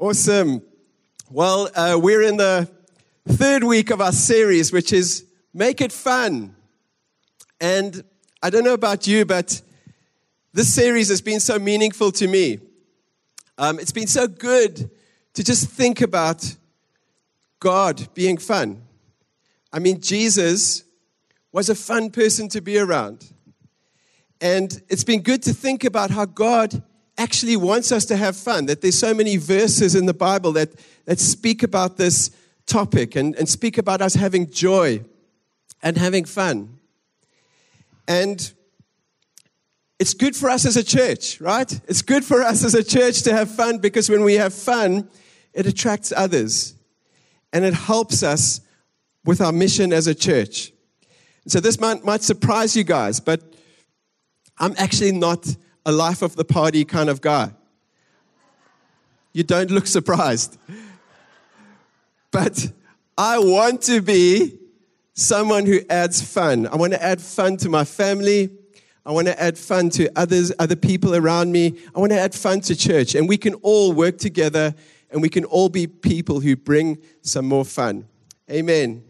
Awesome. Well, uh, we're in the third week of our series, which is Make It Fun. And I don't know about you, but this series has been so meaningful to me. Um, it's been so good to just think about God being fun. I mean, Jesus was a fun person to be around. And it's been good to think about how God actually wants us to have fun, that there's so many verses in the Bible that, that speak about this topic and, and speak about us having joy and having fun. And it's good for us as a church, right? It's good for us as a church to have fun because when we have fun, it attracts others and it helps us with our mission as a church. So this might, might surprise you guys, but I'm actually not a life of the party kind of guy. You don't look surprised. But I want to be someone who adds fun. I want to add fun to my family. I want to add fun to others, other people around me. I want to add fun to church. And we can all work together and we can all be people who bring some more fun. Amen.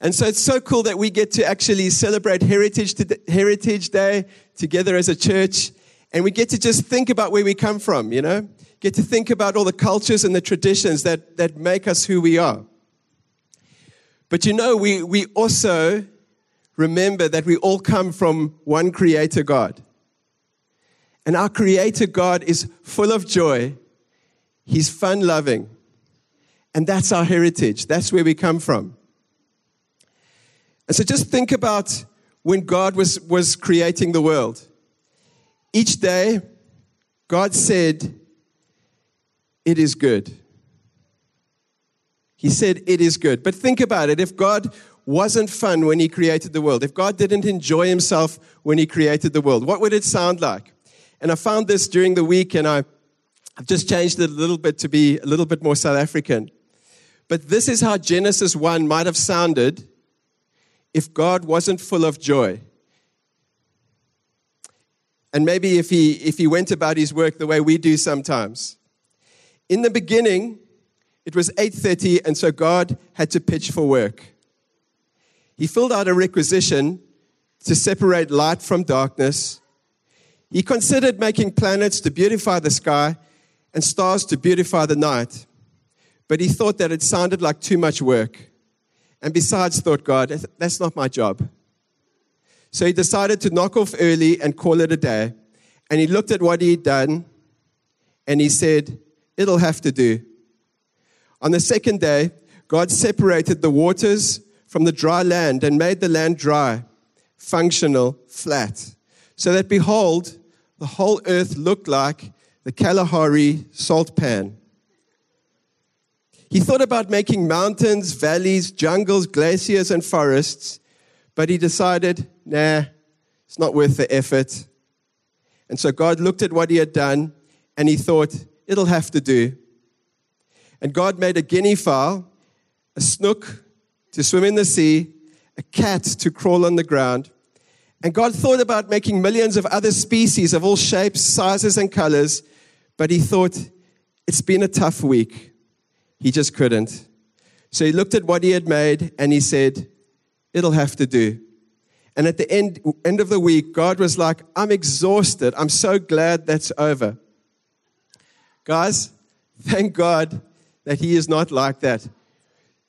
And so it's so cool that we get to actually celebrate Heritage, Heritage Day together as a church. And we get to just think about where we come from, you know? Get to think about all the cultures and the traditions that, that make us who we are. But you know, we, we also remember that we all come from one creator God. And our creator God is full of joy. He's fun loving. And that's our heritage. That's where we come from. And so just think about when God was, was creating the world. Each day, God said, It is good. He said, It is good. But think about it. If God wasn't fun when He created the world, if God didn't enjoy Himself when He created the world, what would it sound like? And I found this during the week, and I, I've just changed it a little bit to be a little bit more South African. But this is how Genesis 1 might have sounded if God wasn't full of joy. And maybe if he, if he went about his work the way we do sometimes. In the beginning, it was 8:30 and so God had to pitch for work. He filled out a requisition to separate light from darkness. He considered making planets to beautify the sky and stars to beautify the night. But he thought that it sounded like too much work. And besides, thought God, that's not my job. So he decided to knock off early and call it a day. And he looked at what he'd done and he said, It'll have to do. On the second day, God separated the waters from the dry land and made the land dry, functional, flat, so that behold, the whole earth looked like the Kalahari salt pan. He thought about making mountains, valleys, jungles, glaciers, and forests, but he decided, nah, it's not worth the effort. And so God looked at what he had done and he thought, it'll have to do. And God made a guinea fowl, a snook to swim in the sea, a cat to crawl on the ground. And God thought about making millions of other species of all shapes, sizes, and colors, but he thought, it's been a tough week. He just couldn't. So he looked at what he had made and he said, It'll have to do. And at the end, end of the week, God was like, I'm exhausted. I'm so glad that's over. Guys, thank God that He is not like that,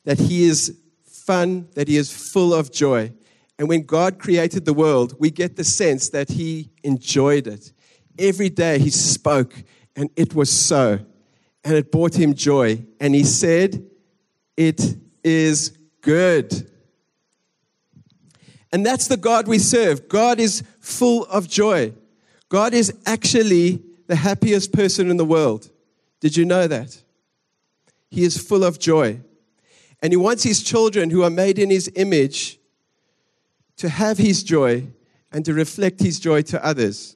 that He is fun, that He is full of joy. And when God created the world, we get the sense that He enjoyed it. Every day He spoke, and it was so and it brought him joy. And he said, It is good. And that's the God we serve. God is full of joy. God is actually the happiest person in the world. Did you know that? He is full of joy. And he wants his children who are made in his image to have his joy and to reflect his joy to others.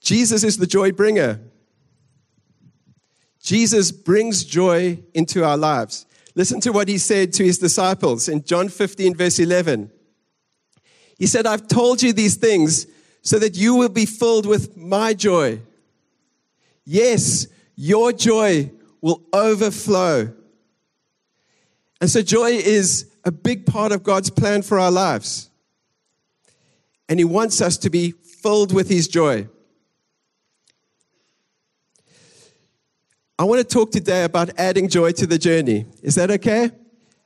Jesus is the joy bringer. Jesus brings joy into our lives. Listen to what he said to his disciples in John 15, verse 11. He said, I've told you these things so that you will be filled with my joy. Yes, your joy will overflow. And so, joy is a big part of God's plan for our lives. And He wants us to be filled with His joy. I want to talk today about adding joy to the journey. Is that okay?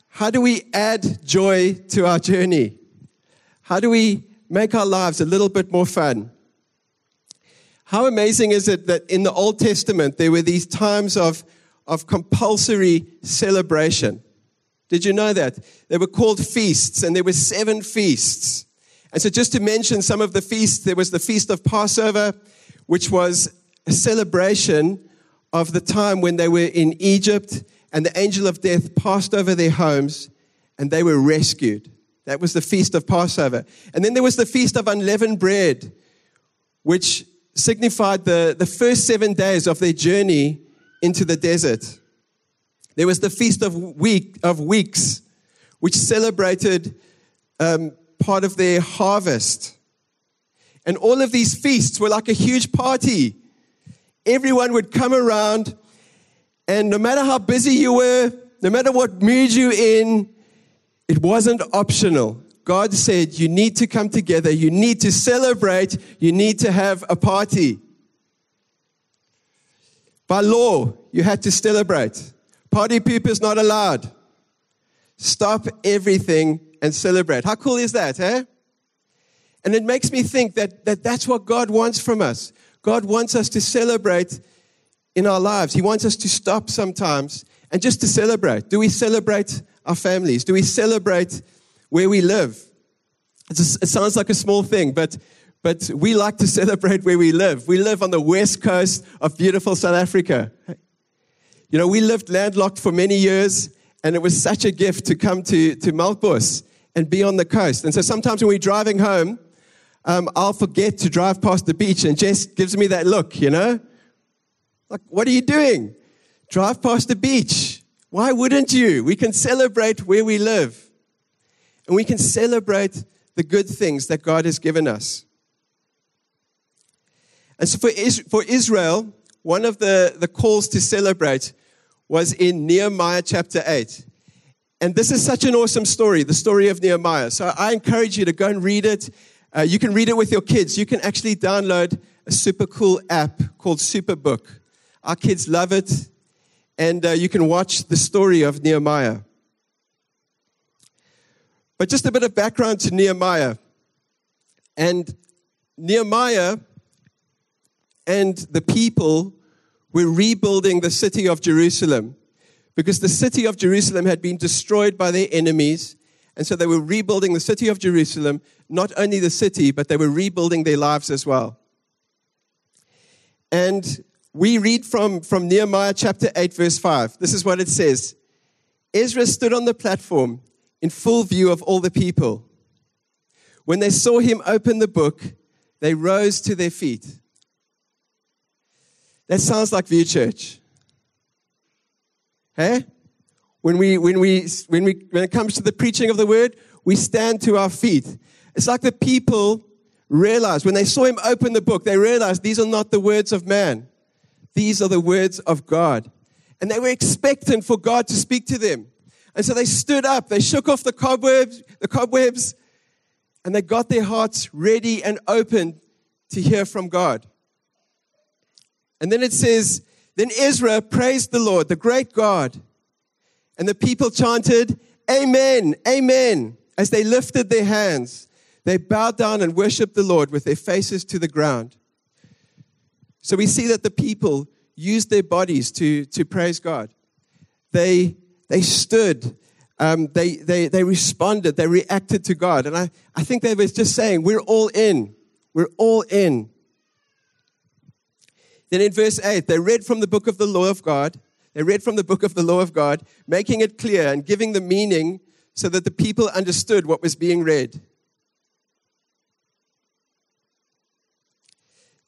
How do we add joy to our journey? How do we make our lives a little bit more fun? How amazing is it that in the Old Testament there were these times of, of compulsory celebration? Did you know that? They were called feasts, and there were seven feasts. And so, just to mention some of the feasts, there was the Feast of Passover, which was a celebration of the time when they were in Egypt and the angel of death passed over their homes and they were rescued. That was the feast of Passover. And then there was the feast of unleavened bread, which signified the, the first seven days of their journey into the desert. There was the feast of, week, of weeks, which celebrated um, part of their harvest. And all of these feasts were like a huge party everyone would come around, and no matter how busy you were, no matter what mood you're in, it wasn't optional. God said, You need to come together, you need to celebrate, you need to have a party. By law, you had to celebrate. Party poopers not allowed. Stop everything and celebrate. How cool is that, eh? And it makes me think that, that that's what God wants from us. God wants us to celebrate in our lives. He wants us to stop sometimes and just to celebrate. Do we celebrate our families? Do we celebrate where we live? It sounds like a small thing, but, but we like to celebrate where we live. We live on the west coast of beautiful South Africa. You know, we lived landlocked for many years, and it was such a gift to come to, to Melkbos and be on the coast. And so sometimes when we're driving home, um, I'll forget to drive past the beach, and Jess gives me that look, you know? Like, what are you doing? Drive past the beach. Why wouldn't you? We can celebrate where we live, and we can celebrate the good things that God has given us. And so for, for Israel, one of the, the calls to celebrate was in Nehemiah chapter 8. And this is such an awesome story, the story of Nehemiah. So I encourage you to go and read it. Uh, you can read it with your kids. You can actually download a super cool app called Superbook. Our kids love it, and uh, you can watch the story of Nehemiah. But just a bit of background to Nehemiah. And Nehemiah and the people were rebuilding the city of Jerusalem because the city of Jerusalem had been destroyed by their enemies and so they were rebuilding the city of Jerusalem, not only the city, but they were rebuilding their lives as well. And we read from, from Nehemiah chapter 8, verse 5. This is what it says Ezra stood on the platform in full view of all the people. When they saw him open the book, they rose to their feet. That sounds like View Church. Hey? When, we, when, we, when, we, when it comes to the preaching of the word, we stand to our feet. It's like the people realized, when they saw him open the book, they realized these are not the words of man. These are the words of God. And they were expectant for God to speak to them. And so they stood up, they shook off the cobwebs, the cobwebs, and they got their hearts ready and open to hear from God. And then it says, Then Ezra praised the Lord, the great God. And the people chanted, Amen, Amen, as they lifted their hands. They bowed down and worshiped the Lord with their faces to the ground. So we see that the people used their bodies to, to praise God. They, they stood, um, they, they, they responded, they reacted to God. And I, I think they were just saying, We're all in. We're all in. Then in verse 8, they read from the book of the law of God they read from the book of the law of God, making it clear and giving the meaning so that the people understood what was being read.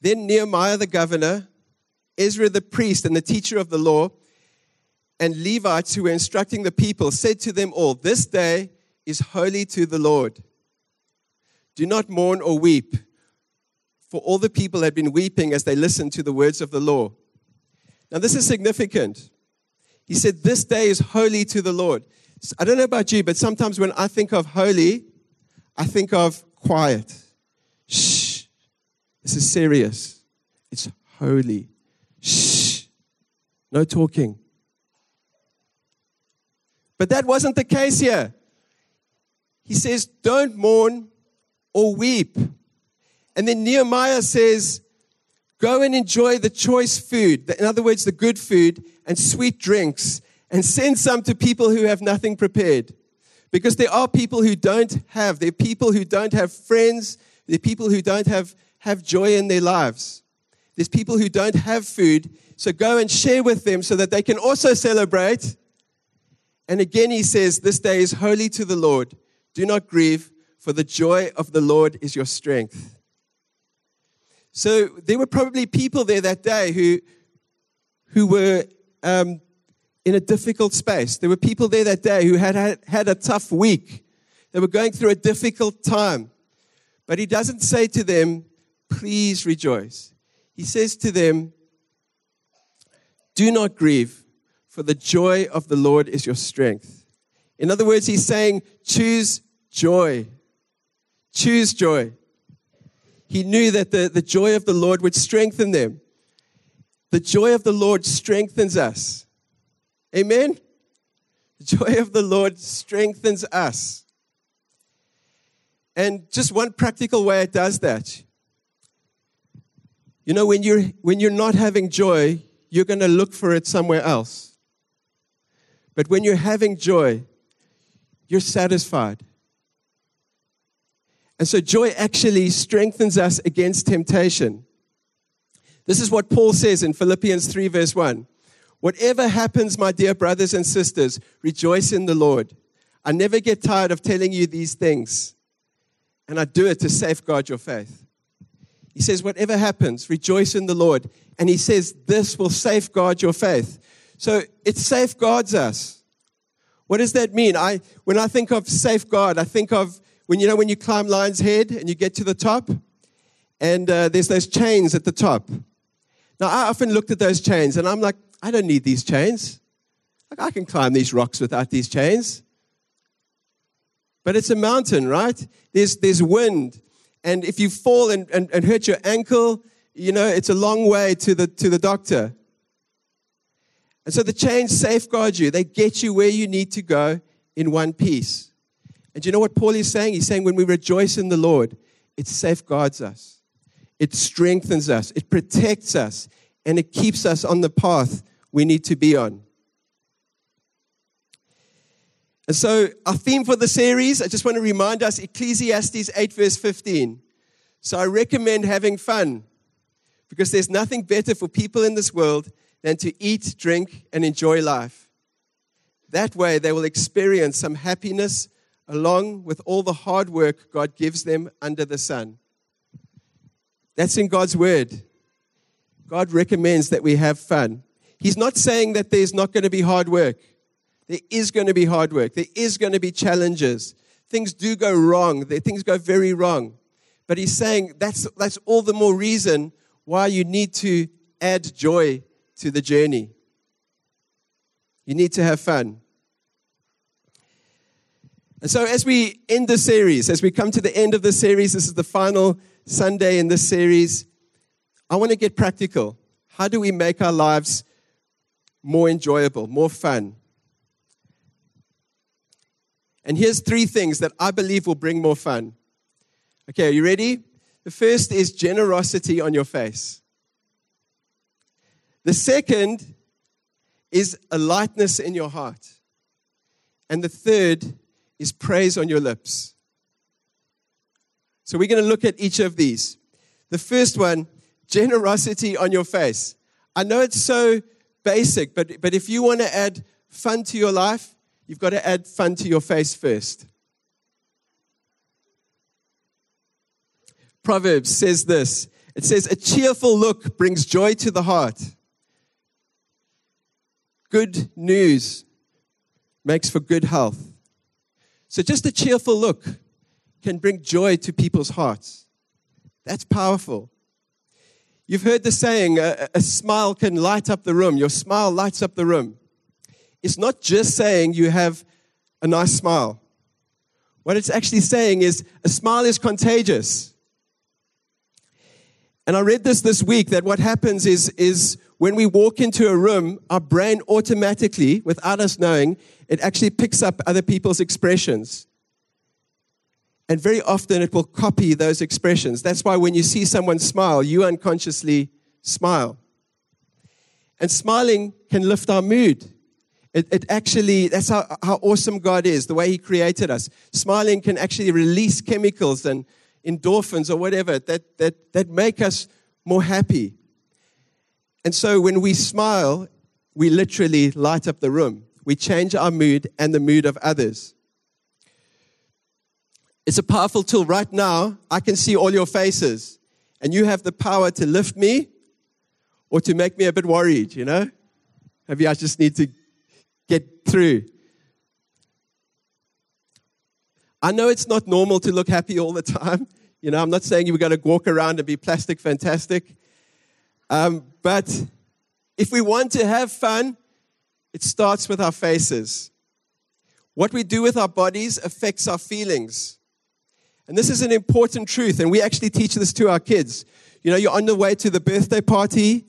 Then Nehemiah the governor, Ezra the priest and the teacher of the law, and Levites who were instructing the people said to them all, This day is holy to the Lord. Do not mourn or weep, for all the people had been weeping as they listened to the words of the law. Now, this is significant. He said, This day is holy to the Lord. I don't know about you, but sometimes when I think of holy, I think of quiet. This is serious. It's holy. Shh. No talking. But that wasn't the case here. He says, Don't mourn or weep. And then Nehemiah says, Go and enjoy the choice food, in other words, the good food and sweet drinks, and send some to people who have nothing prepared. Because there are people who don't have, there are people who don't have friends, there are people who don't have, have joy in their lives. There's people who don't have food, so go and share with them so that they can also celebrate. And again, he says, This day is holy to the Lord. Do not grieve, for the joy of the Lord is your strength. So there were probably people there that day who, who were um, in a difficult space. There were people there that day who had, had had a tough week. They were going through a difficult time. But he doesn't say to them, please rejoice. He says to them, do not grieve, for the joy of the Lord is your strength. In other words, he's saying, choose joy. Choose joy he knew that the, the joy of the Lord would strengthen them. The joy of the Lord strengthens us. Amen? The joy of the Lord strengthens us. And just one practical way it does that. You know, when you're, when you're not having joy, you're going to look for it somewhere else. But when you're having joy, you're satisfied. And so joy actually strengthens us against temptation. This is what Paul says in Philippians 3, verse 1. Whatever happens, my dear brothers and sisters, rejoice in the Lord. I never get tired of telling you these things, and I do it to safeguard your faith. He says, Whatever happens, rejoice in the Lord. And he says, This will safeguard your faith. So it safeguards us. What does that mean? I, when I think of safeguard, I think of when you know when you climb Lion's Head and you get to the top, and uh, there's those chains at the top. Now, I often looked at those chains and I'm like, I don't need these chains. Like, I can climb these rocks without these chains. But it's a mountain, right? There's, there's wind. And if you fall and, and, and hurt your ankle, you know, it's a long way to the, to the doctor. And so the chains safeguard you, they get you where you need to go in one piece. And you know what Paul is saying? He's saying when we rejoice in the Lord, it safeguards us, it strengthens us, it protects us, and it keeps us on the path we need to be on. And so, our theme for the series, I just want to remind us Ecclesiastes 8, verse 15. So, I recommend having fun because there's nothing better for people in this world than to eat, drink, and enjoy life. That way, they will experience some happiness along with all the hard work God gives them under the sun. That's in God's word. God recommends that we have fun. He's not saying that there's not going to be hard work. There is going to be hard work. There is going to be challenges. Things do go wrong. Things go very wrong. But he's saying that's, that's all the more reason why you need to add joy to the journey. You need to have fun. And so, as we end the series, as we come to the end of the series, this is the final Sunday in this series. I want to get practical. How do we make our lives more enjoyable, more fun? And here's three things that I believe will bring more fun. Okay, are you ready? The first is generosity on your face. The second is a lightness in your heart. And the third is praise on your lips. So we're going to look at each of these. The first one, generosity on your face. I know it's so basic, but, but if you want to add fun to your life, you've got to add fun to your face first. Proverbs says this it says, A cheerful look brings joy to the heart. Good news makes for good health. So just a cheerful look can bring joy to people's hearts. That's powerful. You've heard the saying, a, a, smile can light up the room. Your smile lights up the room. It's not just saying you have a nice smile. What it's actually saying is a smile is contagious. And I read this this week that what happens is, is when we walk into a room, our brain automatically, without us knowing, it actually picks up other people's expressions. And very often it will copy those expressions. That's why when you see someone smile, you unconsciously smile. And smiling can lift our mood. It, it actually, that's how, how awesome God is, the way He created us. Smiling can actually release chemicals and endorphins or whatever that, that, that make us more happy. And so when we smile, we literally light up the room. We change our mood and the mood of others. It's a powerful tool. Right now, I can see all your faces, and you have the power to lift me or to make me a bit worried, you know? Maybe I just need to get through. I know it's not normal to look happy all the time. You know, I'm not saying you're going to walk around and be plastic fantastic. Um, but if we want to have fun, it starts with our faces. What we do with our bodies affects our feelings. And this is an important truth, and we actually teach this to our kids. You know, you're on the way to the birthday party,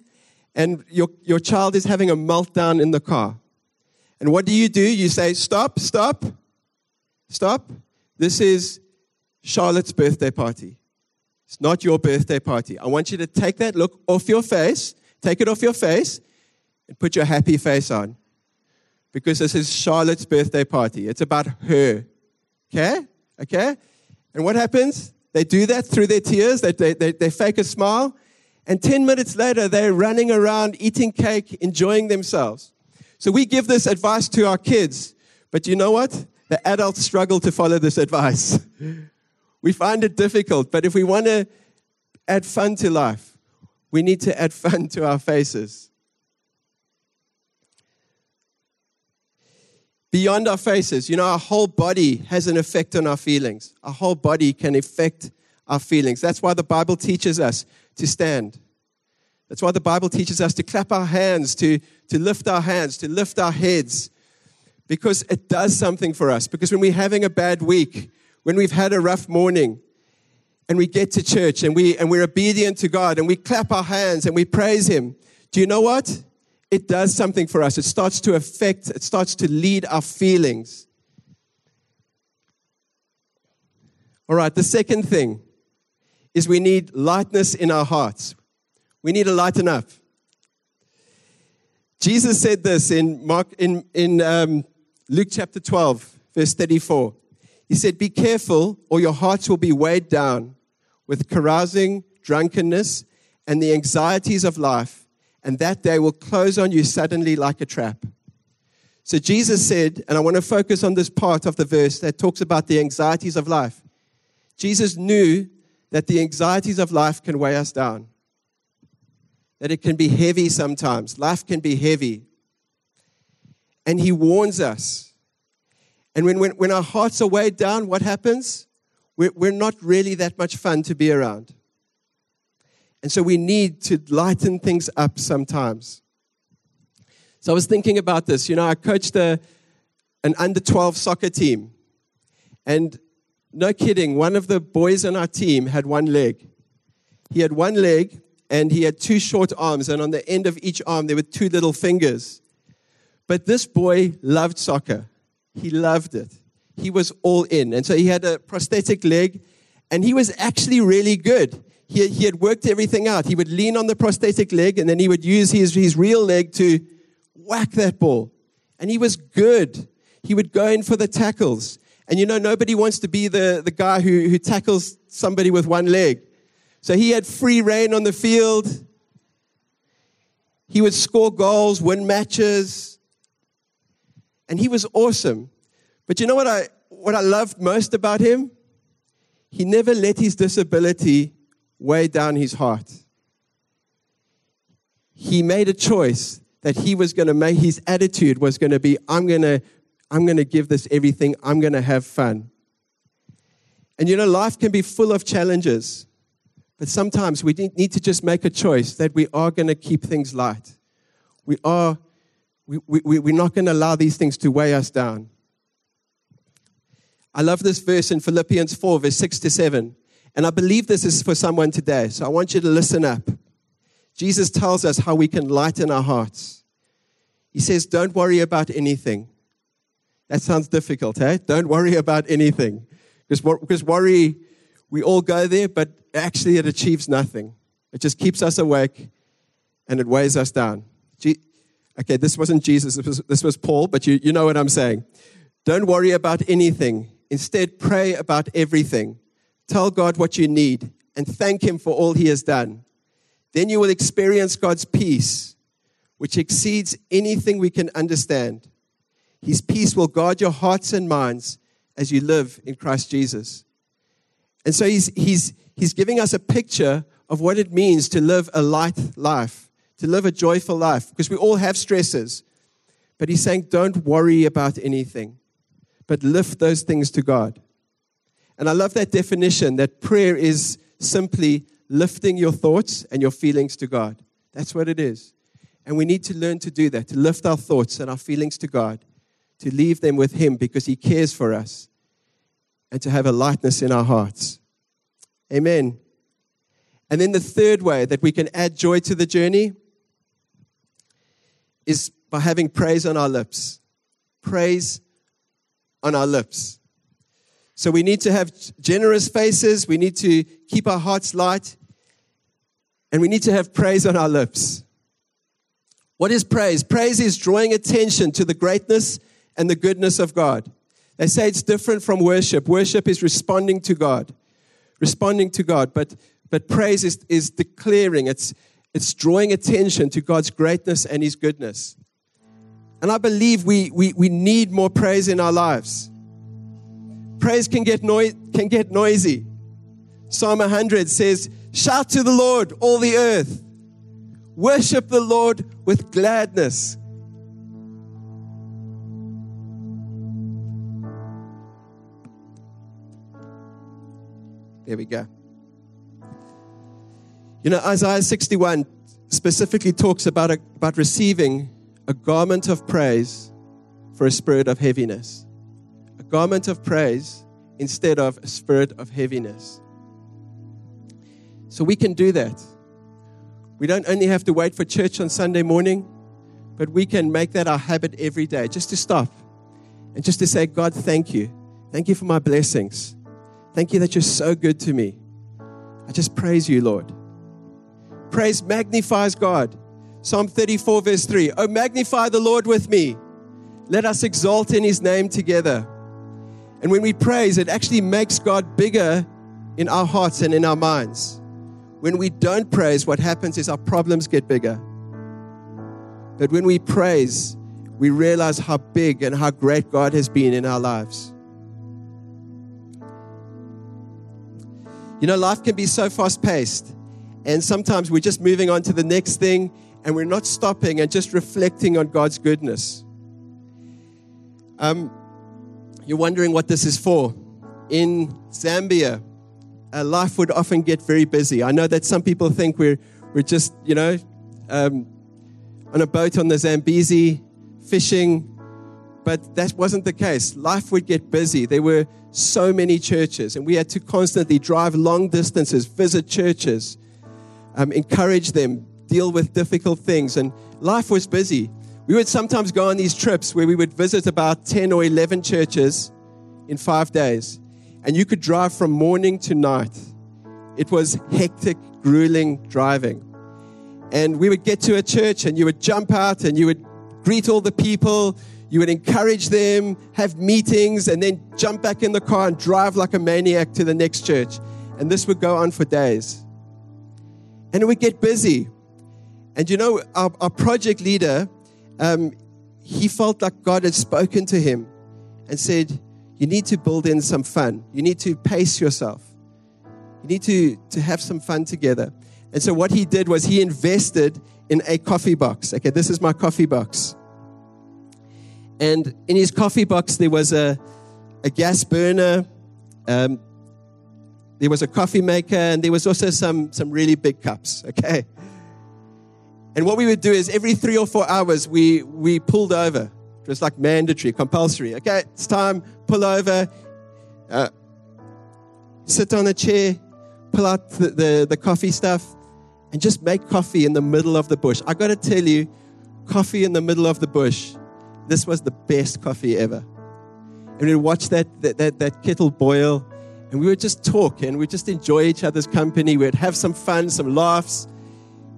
and your, your child is having a meltdown in the car. And what do you do? You say, Stop, stop, stop. This is Charlotte's birthday party. It's not your birthday party. I want you to take that look off your face, take it off your face, and put your happy face on. Because this is Charlotte's birthday party. It's about her. Okay? Okay? And what happens? They do that through their tears, they, they, they, they fake a smile, and 10 minutes later, they're running around eating cake, enjoying themselves. So we give this advice to our kids, but you know what? The adults struggle to follow this advice. we find it difficult, but if we want to add fun to life, we need to add fun to our faces. beyond our faces. You know, our whole body has an effect on our feelings. Our whole body can affect our feelings. That's why the Bible teaches us to stand. That's why the Bible teaches us to clap our hands, to, to lift our hands, to lift our heads, because it does something for us. Because when we're having a bad week, when we've had a rough morning, and we get to church and, we, and we're obedient to God and we clap our hands and we praise Him, do you know what? it does something for us. It starts to affect, it starts to lead our feelings. All right, the second thing is we need lightness in our hearts. We need to lighten up. Jesus said this in, Mark, in, in um, Luke chapter 12, verse 34. He said, Be careful, or your hearts will be weighed down with carousing, drunkenness, and the anxieties of life and that day will close on you suddenly like a trap. So Jesus said, and I want to focus on this part of the verse that talks about the anxieties of life. Jesus knew that the anxieties of life can weigh us down, that it can be heavy sometimes. Life can be heavy. And he warns us. And when, when, when our hearts are weighed down, what happens? We're, we're not really that much fun to be around. And so we need to lighten things up sometimes. So I was thinking about this. You know, I coached a, an under 12 soccer team. And no kidding, one of the boys on our team had one leg. He had one leg and he had two short arms, and on the end of each arm, there were two little fingers. But this boy loved soccer. He loved it. He was all in. And so he had a prosthetic leg, and he was actually really good he, he had worked everything out. He would lean on the prosthetic leg and then he would use his, his real leg to whack that ball. And he was good. He would go in for the tackles. And you know, nobody wants to be the, the guy who, who tackles somebody with one leg. So he had free rein on the field. He would score goals, win matches. And he was awesome. But you know what I, what I loved most about him? He never let his disability weigh down his heart. He made a choice that he was going to make, his attitude was going to be, I'm going to, I'm going to give this everything, I'm going to have fun. And you know, life can be full of challenges, But sometimes we need to just make a choice that we are going to keep things light. We are, we, we, we're not going to allow these things to weigh us down. I love this verse in Philippians 4, verse 6 to 7. And I believe this is for someone today. So I want you to listen up. Jesus tells us how we can lighten our hearts. He says, Don't worry about anything. That sounds difficult, eh? Don't worry about anything. Because, because worry, we all go there, but actually it achieves nothing. It just keeps us awake and it weighs us down. okay, this wasn't Jesus, this was, this was Paul, but you, you know what I'm saying. Don't worry about anything. Instead, pray about everything. Tell God what you need and thank Him for all He has done. Then you will experience God's peace, which exceeds anything we can understand. His peace will guard your hearts and minds as you live in Christ Jesus. And so he's, he's, he's giving us a picture of what it means to live a light life, to live a joyful life, because we all have stresses. But he's saying, don't worry about anything, but lift those things to God. And I love that definition that prayer is simply lifting your thoughts and your feelings to God. That's what it is. And we need to learn to do that, to lift our thoughts and our feelings to God, to leave them with Him because He cares for us, and to have a lightness in our hearts. Amen. And then the third way that we can add joy to the journey is by having praise on our lips. Praise on our lips. So we need to have generous faces. We need to keep our hearts light. And we need to have praise on our lips. What is praise? Praise is drawing attention to the greatness and the goodness of God. They say it's different from worship. Worship is responding to God, responding to God. But, but praise is, is declaring, it's, it's drawing attention to God's greatness and His goodness. And I believe we, we, we need more praise in our lives praise can get, noi- can get noisy. Psalm 100 says, Shout to the Lord, all the earth. Worship the Lord with gladness. There we go. You know, Isaiah 61 specifically talks about, a, about receiving a garment of praise for a spirit of heaviness A garment of praise instead of a spirit of heaviness. So we can do that. We don't only have to wait for church on Sunday morning, but we can make that our habit every day just to stop and just to say, God, thank you. Thank you for my blessings. Thank you that you're so good to me. I just praise you, Lord. Praise magnifies God. Psalm 34, verse 3. Oh, magnify the Lord with me. Let us exalt in his name together. And when we praise, it actually makes God bigger in our hearts and in our minds. When we don't praise, what happens is our problems get bigger. But when we praise, we realize how big and how great God has been in our lives. You know, life can be so fast paced, and sometimes we're just moving on to the next thing and we're not stopping and just reflecting on God's goodness. Um, you're wondering what this is for. In Zambia, uh, life would often get very busy. I know that some people think we're, we're just, you know, um, on a boat on the Zambezi fishing, but that wasn't the case. Life would get busy. There were so many churches, and we had to constantly drive long distances, visit churches, um, encourage them, deal with difficult things, and life was busy. We would sometimes go on these trips where we would visit about 10 or 11 churches in five days, and you could drive from morning to night. It was hectic, grueling driving. And we would get to a church, and you would jump out and you would greet all the people, you would encourage them, have meetings, and then jump back in the car and drive like a maniac to the next church. And this would go on for days. And would get busy. And you know, our, our project leader, um, he felt like God had spoken to him and said, You need to build in some fun. You need to pace yourself. You need to, to have some fun together. And so, what he did was he invested in a coffee box. Okay, this is my coffee box. And in his coffee box, there was a, a gas burner, um, there was a coffee maker, and there was also some, some really big cups, okay? And what we would do is every three or four hours, we, we pulled over. It was like mandatory, compulsory. Okay, it's time, pull over, uh, sit on a chair, pull out the, the, the coffee stuff, and just make coffee in the middle of the bush. I got to tell you, coffee in the middle of the bush, this was the best coffee ever. And we'd watch that, that, that, that kettle boil, and we would just talk and we'd just enjoy each other's company. We'd have some fun, some laughs,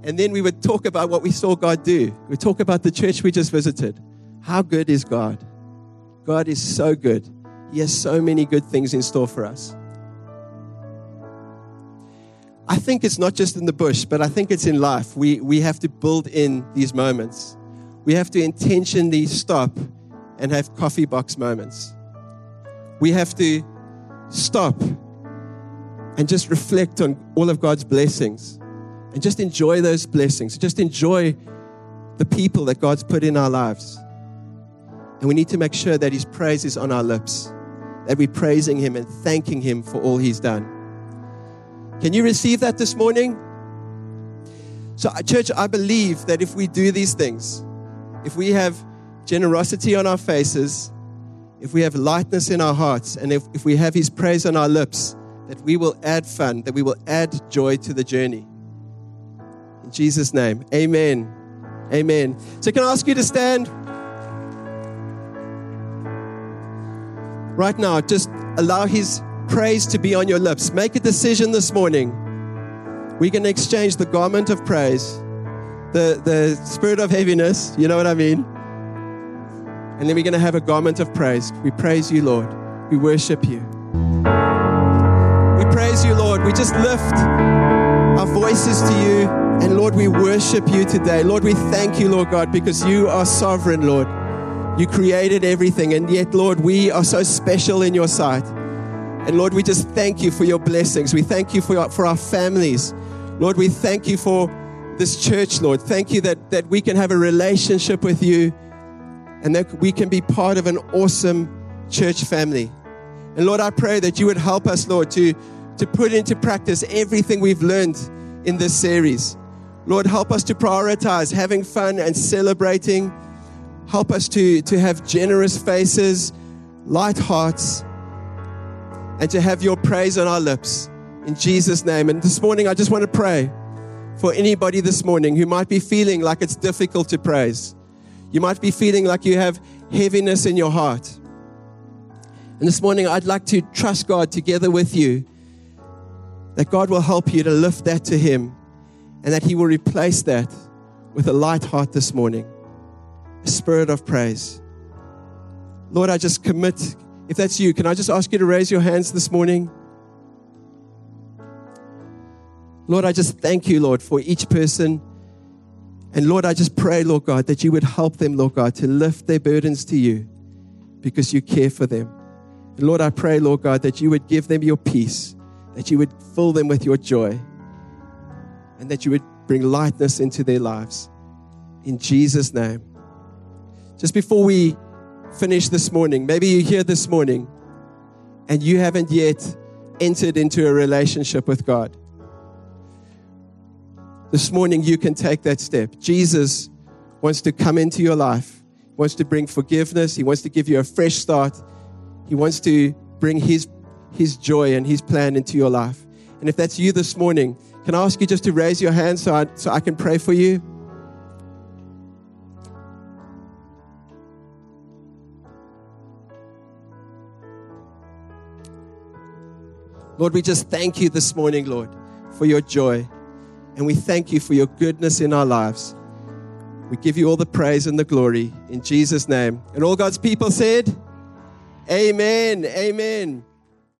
and then we would talk about what we saw God do. We'd talk about the church we just visited. How good is God? God is so good. He has so many good things in store for us. I think it's not just in the bush, but I think it's in life. We, we have to build in these moments. We have to intentionally stop and have coffee box moments. We have to stop and just reflect on all of God's blessings and just enjoy those blessings. Just enjoy the people that God's put in our lives. And we need to make sure that His praise is on our lips, that we're praising Him and thanking Him for all He's done. Can you receive that this morning? So, church, I believe that if we do these things, if we have generosity on our faces, if we have lightness in our hearts, and if, if we have His praise on our lips, that we will add fun, that we will add joy to the journey. In Jesus' name, amen. Amen. So, can I ask you to stand? Right now, just allow His praise to be on your lips. Make a decision this morning. We're going to exchange the garment of praise, the, the spirit of heaviness, you know what I mean? And then we're going to have a garment of praise. We praise you, Lord. We worship you. We praise you, Lord. We just lift our voices to you. And Lord, we worship you today. Lord, we thank you, Lord God, because you are sovereign, Lord. You created everything. And yet, Lord, we are so special in your sight. And Lord, we just thank you for your blessings. We thank you for, for our families. Lord, we thank you for this church, Lord. Thank you that, that we can have a relationship with you and that we can be part of an awesome church family. And Lord, I pray that you would help us, Lord, to, to put into practice everything we've learned in this series. Lord, help us to prioritize having fun and celebrating. Help us to, to have generous faces, light hearts, and to have your praise on our lips in Jesus' name. And this morning, I just want to pray for anybody this morning who might be feeling like it's difficult to praise. You might be feeling like you have heaviness in your heart. And this morning, I'd like to trust God together with you that God will help you to lift that to Him and that He will replace that with a light heart this morning, a spirit of praise. Lord, I just commit if that's you, can I just ask you to raise your hands this morning? Lord, I just thank you, Lord, for each person. And Lord, I just pray, Lord God, that you would help them, Lord God, to lift their burdens to you because you care for them. And Lord, I pray, Lord God, that you would give them your peace, that you would fill them with your joy, and that you would bring lightness into their lives. In Jesus' name. Just before we finish this morning. Maybe you're here this morning and you haven't yet entered into a relationship with God. This morning, you can take that step. Jesus wants to come into your life, he wants to bring forgiveness, He wants to give you a fresh start, He wants to bring His, his joy and His plan into your life. And if that's you this morning, can I ask you just to raise your hand so I, so I can pray for you? Lord, we just thank you this morning, Lord, for your joy. And we thank you for your goodness in our lives. We give you all the praise and the glory in Jesus' name. And all God's people said, Amen. Amen.